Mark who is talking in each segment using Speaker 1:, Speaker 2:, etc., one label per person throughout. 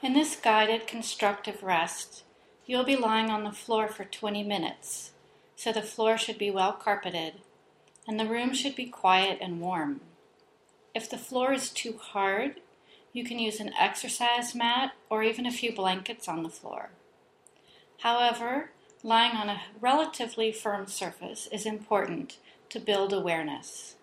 Speaker 1: In this guided constructive rest, you'll be lying on the floor for 20 minutes, so the floor should be well carpeted and the room should be quiet and warm. If the floor is too hard, you can use an exercise mat or even a few blankets on the floor. However, lying on a relatively firm surface is important to build awareness.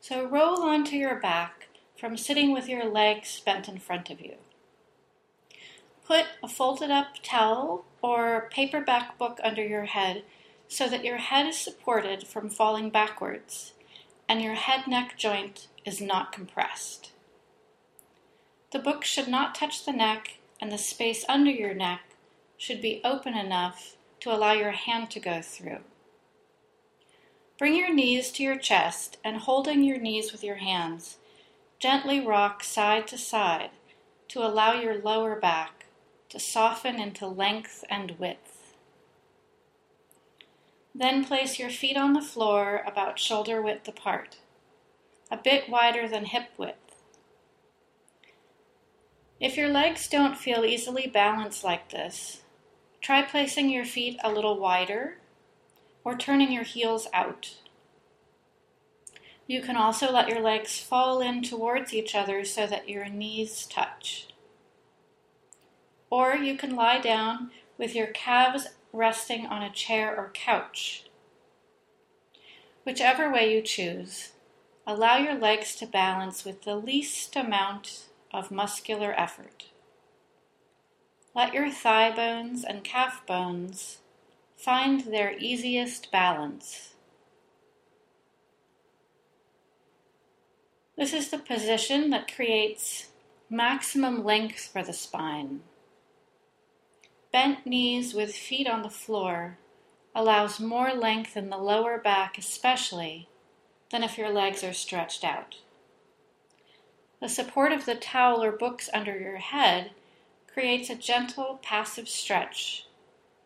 Speaker 1: So roll onto your back from sitting with your legs bent in front of you. Put a folded up towel or paperback book under your head so that your head is supported from falling backwards and your head neck joint is not compressed. The book should not touch the neck, and the space under your neck should be open enough to allow your hand to go through. Bring your knees to your chest and holding your knees with your hands, gently rock side to side to allow your lower back to soften into length and width. Then place your feet on the floor about shoulder width apart, a bit wider than hip width. If your legs don't feel easily balanced like this, try placing your feet a little wider or turning your heels out. You can also let your legs fall in towards each other so that your knees touch. Or you can lie down with your calves resting on a chair or couch. Whichever way you choose, allow your legs to balance with the least amount of muscular effort. Let your thigh bones and calf bones find their easiest balance. This is the position that creates maximum length for the spine. Bent knees with feet on the floor allows more length in the lower back, especially, than if your legs are stretched out. The support of the towel or books under your head creates a gentle, passive stretch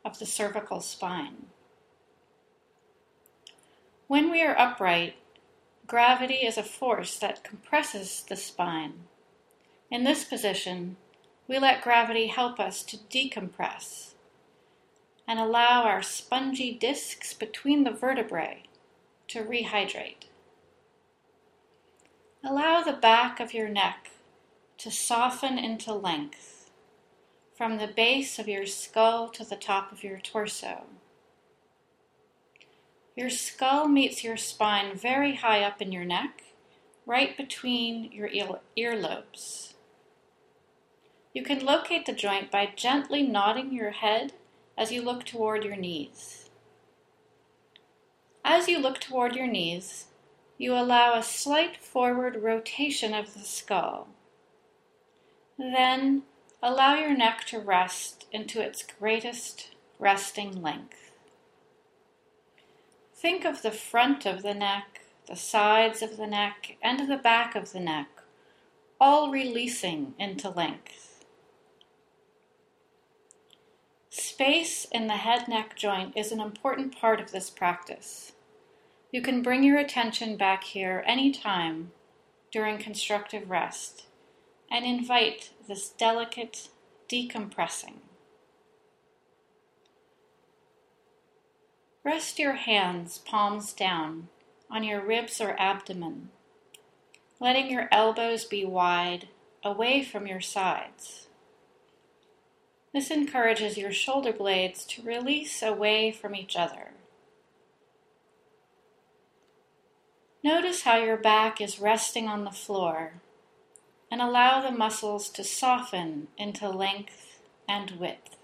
Speaker 1: of the cervical spine. When we are upright, gravity is a force that compresses the spine. In this position, we let gravity help us to decompress and allow our spongy discs between the vertebrae to rehydrate. Allow the back of your neck to soften into length from the base of your skull to the top of your torso. Your skull meets your spine very high up in your neck, right between your earlobes. You can locate the joint by gently nodding your head as you look toward your knees. As you look toward your knees, you allow a slight forward rotation of the skull. Then allow your neck to rest into its greatest resting length. Think of the front of the neck, the sides of the neck, and the back of the neck, all releasing into length. Space in the head neck joint is an important part of this practice. You can bring your attention back here anytime during constructive rest and invite this delicate decompressing. Rest your hands, palms down, on your ribs or abdomen, letting your elbows be wide, away from your sides. This encourages your shoulder blades to release away from each other. Notice how your back is resting on the floor and allow the muscles to soften into length and width.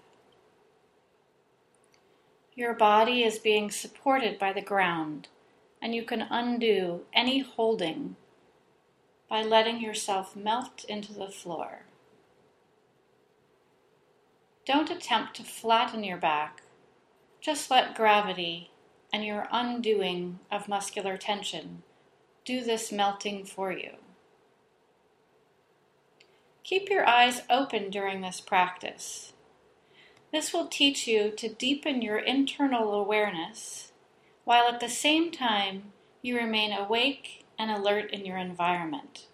Speaker 1: Your body is being supported by the ground, and you can undo any holding by letting yourself melt into the floor. Don't attempt to flatten your back. Just let gravity and your undoing of muscular tension do this melting for you. Keep your eyes open during this practice. This will teach you to deepen your internal awareness while at the same time you remain awake and alert in your environment.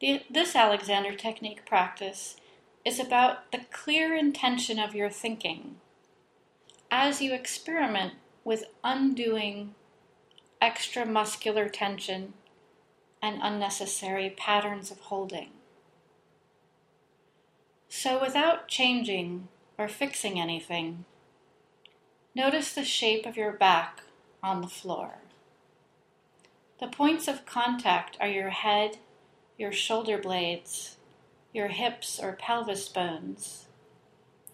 Speaker 1: The, this Alexander technique practice is about the clear intention of your thinking as you experiment with undoing extra muscular tension and unnecessary patterns of holding. So, without changing or fixing anything, notice the shape of your back on the floor. The points of contact are your head, your shoulder blades, your hips or pelvis bones,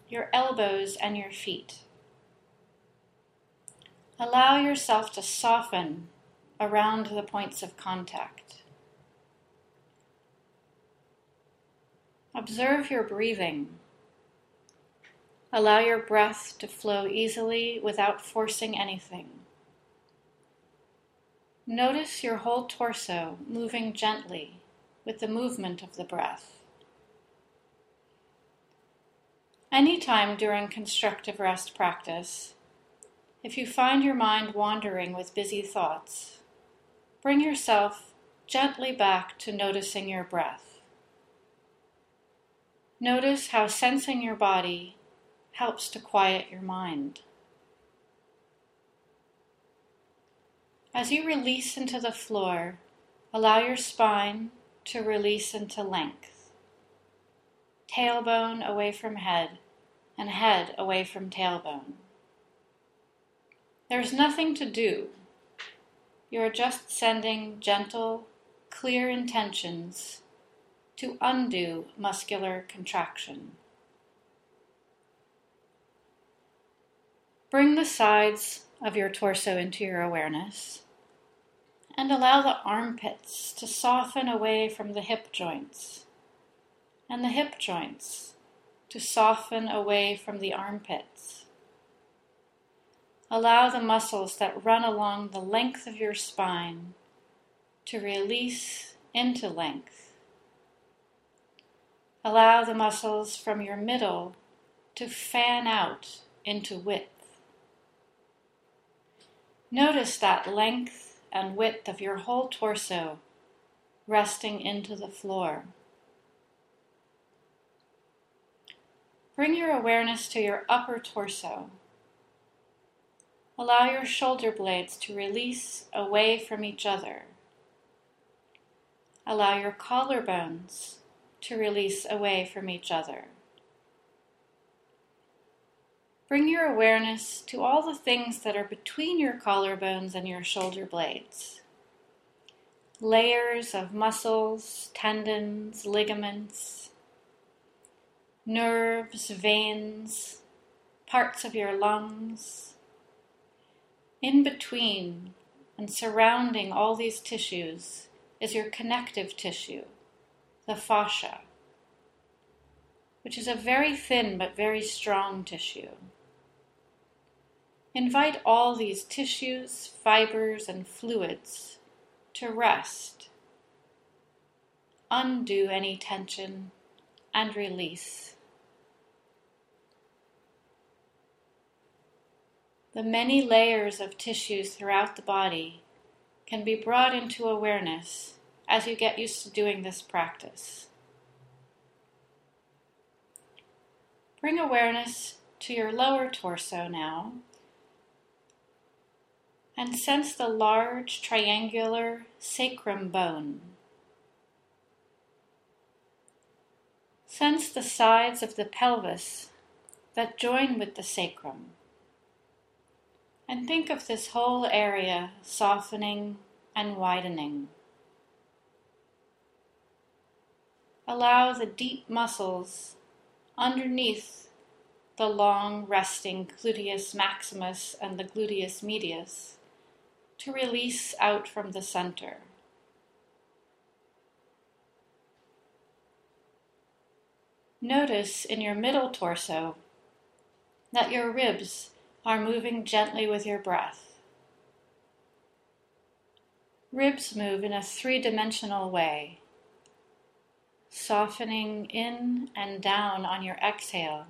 Speaker 1: your elbows, and your feet. Allow yourself to soften around the points of contact. Observe your breathing. Allow your breath to flow easily without forcing anything. Notice your whole torso moving gently with the movement of the breath. Anytime during constructive rest practice, if you find your mind wandering with busy thoughts, bring yourself gently back to noticing your breath. Notice how sensing your body helps to quiet your mind. As you release into the floor, allow your spine to release into length. Tailbone away from head, and head away from tailbone. There's nothing to do. You're just sending gentle, clear intentions to undo muscular contraction. Bring the sides of your torso into your awareness and allow the armpits to soften away from the hip joints and the hip joints to soften away from the armpits. Allow the muscles that run along the length of your spine to release into length. Allow the muscles from your middle to fan out into width. Notice that length and width of your whole torso resting into the floor. Bring your awareness to your upper torso Allow your shoulder blades to release away from each other. Allow your collarbones to release away from each other. Bring your awareness to all the things that are between your collarbones and your shoulder blades. Layers of muscles, tendons, ligaments, nerves, veins, parts of your lungs, in between and surrounding all these tissues is your connective tissue, the fascia, which is a very thin but very strong tissue. Invite all these tissues, fibers, and fluids to rest. Undo any tension and release. The many layers of tissues throughout the body can be brought into awareness as you get used to doing this practice. Bring awareness to your lower torso now and sense the large triangular sacrum bone. Sense the sides of the pelvis that join with the sacrum. And think of this whole area softening and widening. Allow the deep muscles underneath the long resting gluteus maximus and the gluteus medius to release out from the center. Notice in your middle torso that your ribs are moving gently with your breath. Ribs move in a three dimensional way, softening in and down on your exhale,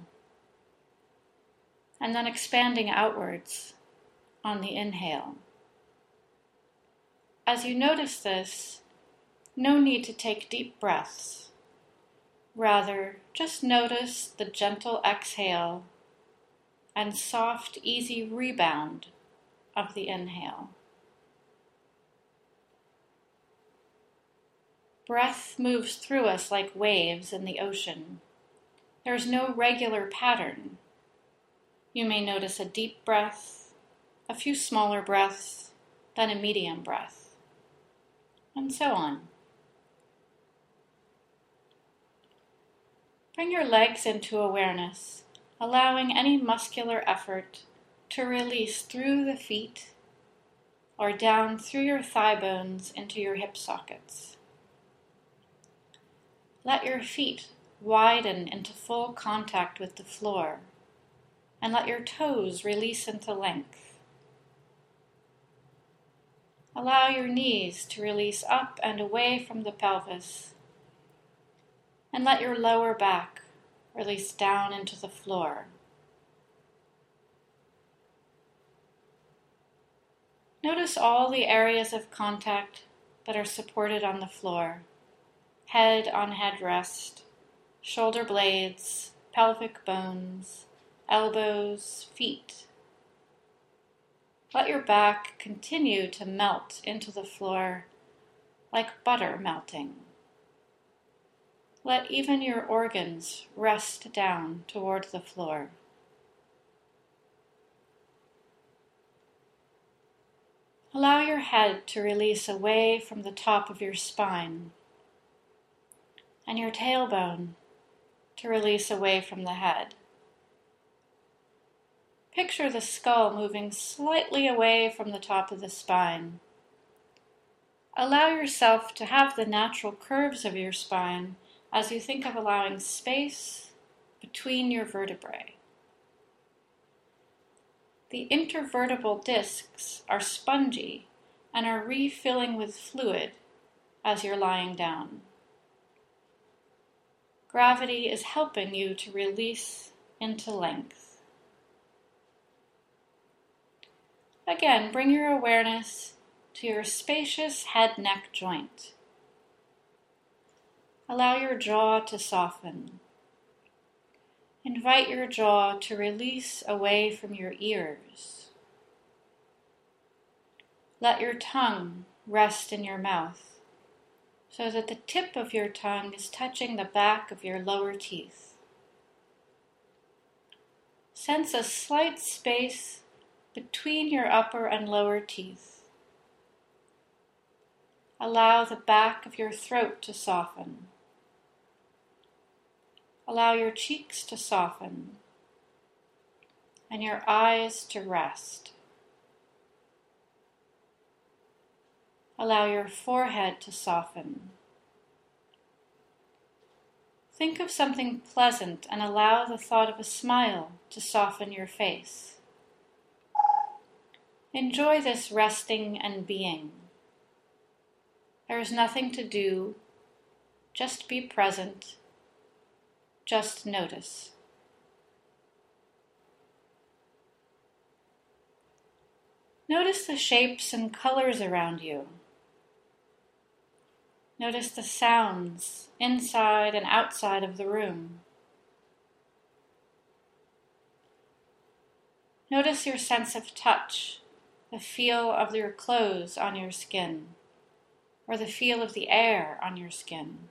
Speaker 1: and then expanding outwards on the inhale. As you notice this, no need to take deep breaths. Rather, just notice the gentle exhale and soft, easy rebound of the inhale. Breath moves through us like waves in the ocean. There is no regular pattern. You may notice a deep breath, a few smaller breaths, then a medium breath, and so on. Bring your legs into awareness, allowing any muscular effort to release through the feet or down through your thigh bones into your hip sockets. Let your feet widen into full contact with the floor, and let your toes release into length. Allow your knees to release up and away from the pelvis, and let your lower back release down into the floor. Notice all the areas of contact that are supported on the floor head on headrest, shoulder blades, pelvic bones, elbows, feet. Let your back continue to melt into the floor like butter melting. Let even your organs rest down toward the floor. Allow your head to release away from the top of your spine and your tailbone to release away from the head. Picture the skull moving slightly away from the top of the spine. Allow yourself to have the natural curves of your spine as you think of allowing space between your vertebrae. The intervertebral discs are spongy and are refilling with fluid as you're lying down. Gravity is helping you to release into length. Again, bring your awareness to your spacious head neck joint. Allow your jaw to soften. Invite your jaw to release away from your ears. Let your tongue rest in your mouth so that the tip of your tongue is touching the back of your lower teeth. Sense a slight space between your upper and lower teeth. Allow the back of your throat to soften. Allow your cheeks to soften and your eyes to rest. Allow your forehead to soften. Think of something pleasant and allow the thought of a smile to soften your face. Enjoy this resting and being. There is nothing to do, just be present, just notice. Notice the shapes and colors around you. Notice the sounds inside and outside of the room. Notice your sense of touch, the feel of your clothes on your skin, or the feel of the air on your skin.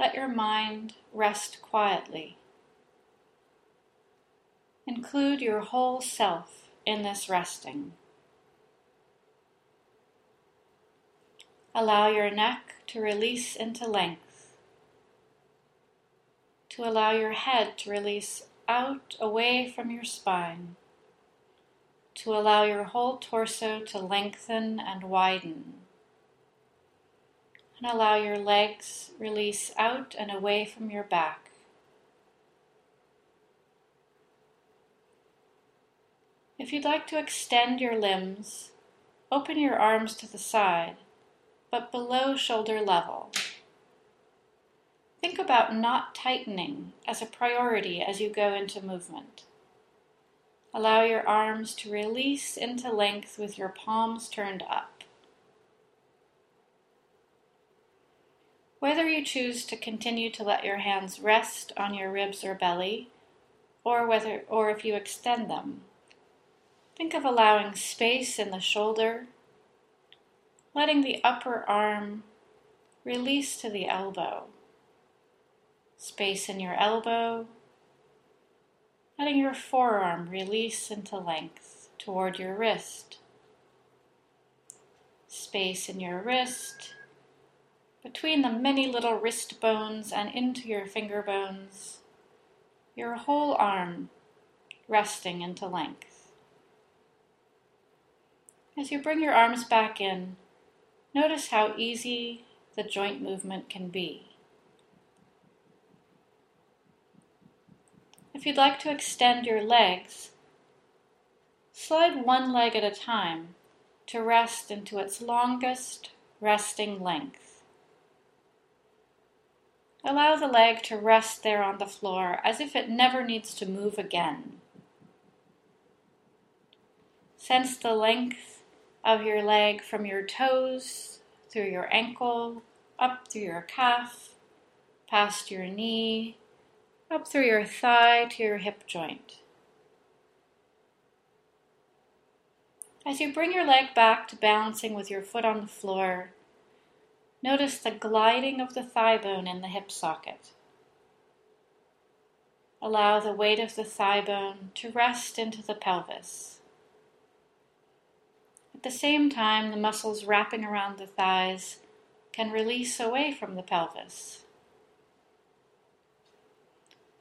Speaker 1: Let your mind rest quietly. Include your whole self in this resting. Allow your neck to release into length, to allow your head to release out away from your spine, to allow your whole torso to lengthen and widen, and allow your legs release out and away from your back. If you'd like to extend your limbs, open your arms to the side but below shoulder level. Think about not tightening as a priority as you go into movement. Allow your arms to release into length with your palms turned up. Whether you choose to continue to let your hands rest on your ribs or belly, or whether or if you extend them. Think of allowing space in the shoulder, letting the upper arm release to the elbow. Space in your elbow, letting your forearm release into length toward your wrist. Space in your wrist, between the many little wrist bones and into your finger bones, your whole arm resting into length. As you bring your arms back in, notice how easy the joint movement can be. If you'd like to extend your legs, slide one leg at a time to rest into its longest resting length. Allow the leg to rest there on the floor as if it never needs to move again. Sense the length of your leg from your toes through your ankle, up through your calf, past your knee, up through your thigh to your hip joint. As you bring your leg back to balancing with your foot on the floor, notice the gliding of the thigh bone in the hip socket. Allow the weight of the thigh bone to rest into the pelvis. At the same time, the muscles wrapping around the thighs can release away from the pelvis.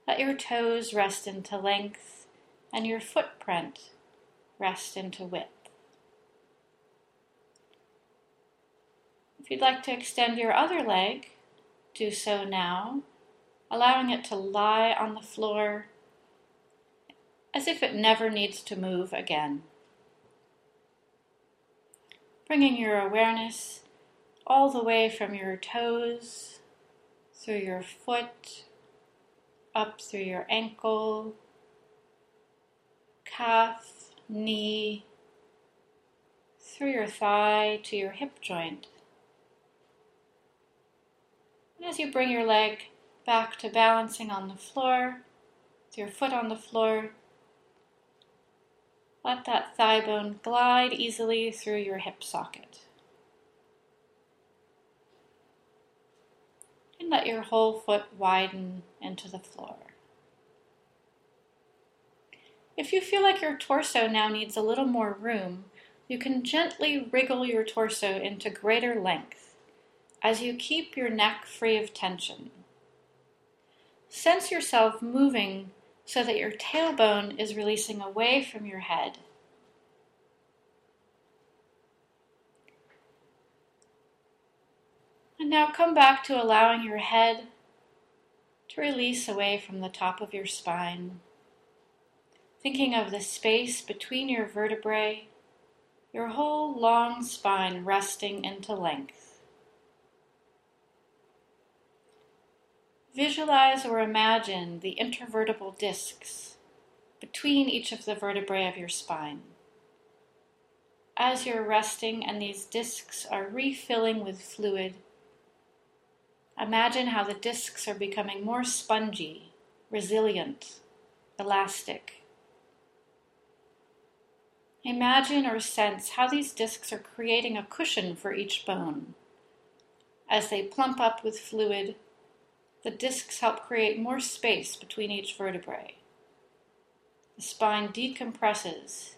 Speaker 1: Let your toes rest into length and your footprint rest into width. If you'd like to extend your other leg, do so now, allowing it to lie on the floor as if it never needs to move again bringing your awareness all the way from your toes, through your foot, up through your ankle, calf, knee, through your thigh to your hip joint. As you bring your leg back to balancing on the floor, with your foot on the floor, let that thigh bone glide easily through your hip socket. And let your whole foot widen into the floor. If you feel like your torso now needs a little more room, you can gently wriggle your torso into greater length as you keep your neck free of tension. Sense yourself moving so that your tailbone is releasing away from your head. And now come back to allowing your head to release away from the top of your spine. Thinking of the space between your vertebrae, your whole long spine resting into length. Visualize or imagine the intervertebral discs between each of the vertebrae of your spine. As you're resting and these discs are refilling with fluid, imagine how the discs are becoming more spongy, resilient, elastic. Imagine or sense how these discs are creating a cushion for each bone. As they plump up with fluid, the discs help create more space between each vertebrae. The spine decompresses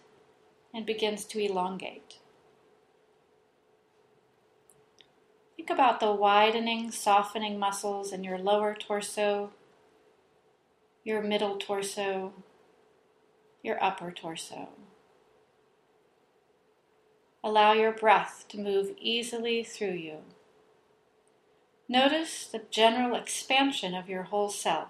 Speaker 1: and begins to elongate. Think about the widening, softening muscles in your lower torso, your middle torso, your upper torso. Allow your breath to move easily through you. Notice the general expansion of your whole self.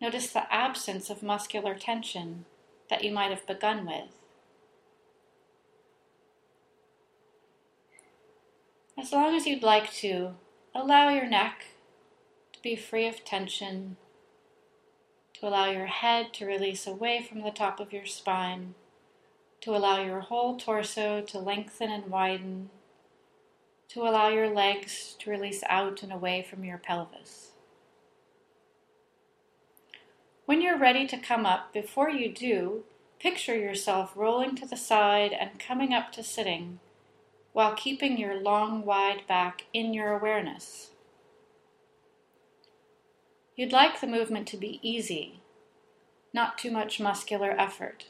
Speaker 1: Notice the absence of muscular tension that you might have begun with. As long as you'd like to, allow your neck to be free of tension, to allow your head to release away from the top of your spine, to allow your whole torso to lengthen and widen to allow your legs to release out and away from your pelvis. When you're ready to come up, before you do, picture yourself rolling to the side and coming up to sitting while keeping your long, wide back in your awareness. You'd like the movement to be easy, not too much muscular effort.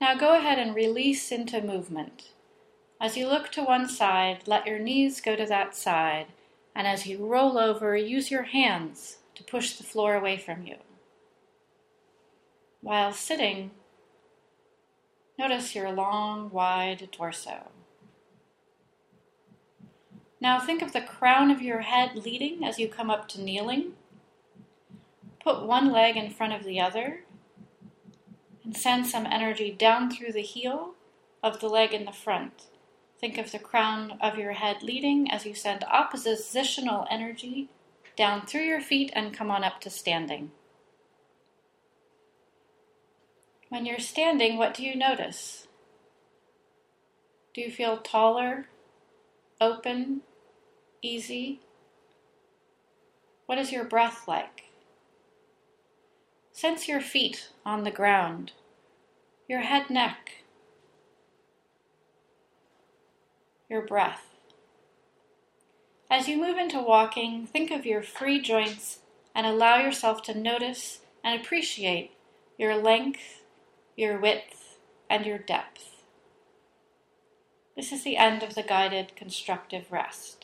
Speaker 1: Now go ahead and release into movement. As you look to one side, let your knees go to that side, and as you roll over, use your hands to push the floor away from you. While sitting, notice your long, wide torso. Now think of the crown of your head leading as you come up to kneeling. Put one leg in front of the other and send some energy down through the heel of the leg in the front. Think of the crown of your head leading as you send oppositional energy down through your feet and come on up to standing. When you're standing, what do you notice? Do you feel taller, open, easy? What is your breath like? Sense your feet on the ground, your head, neck, your breath. As you move into walking, think of your free joints and allow yourself to notice and appreciate your length, your width, and your depth. This is the end of the guided constructive rest.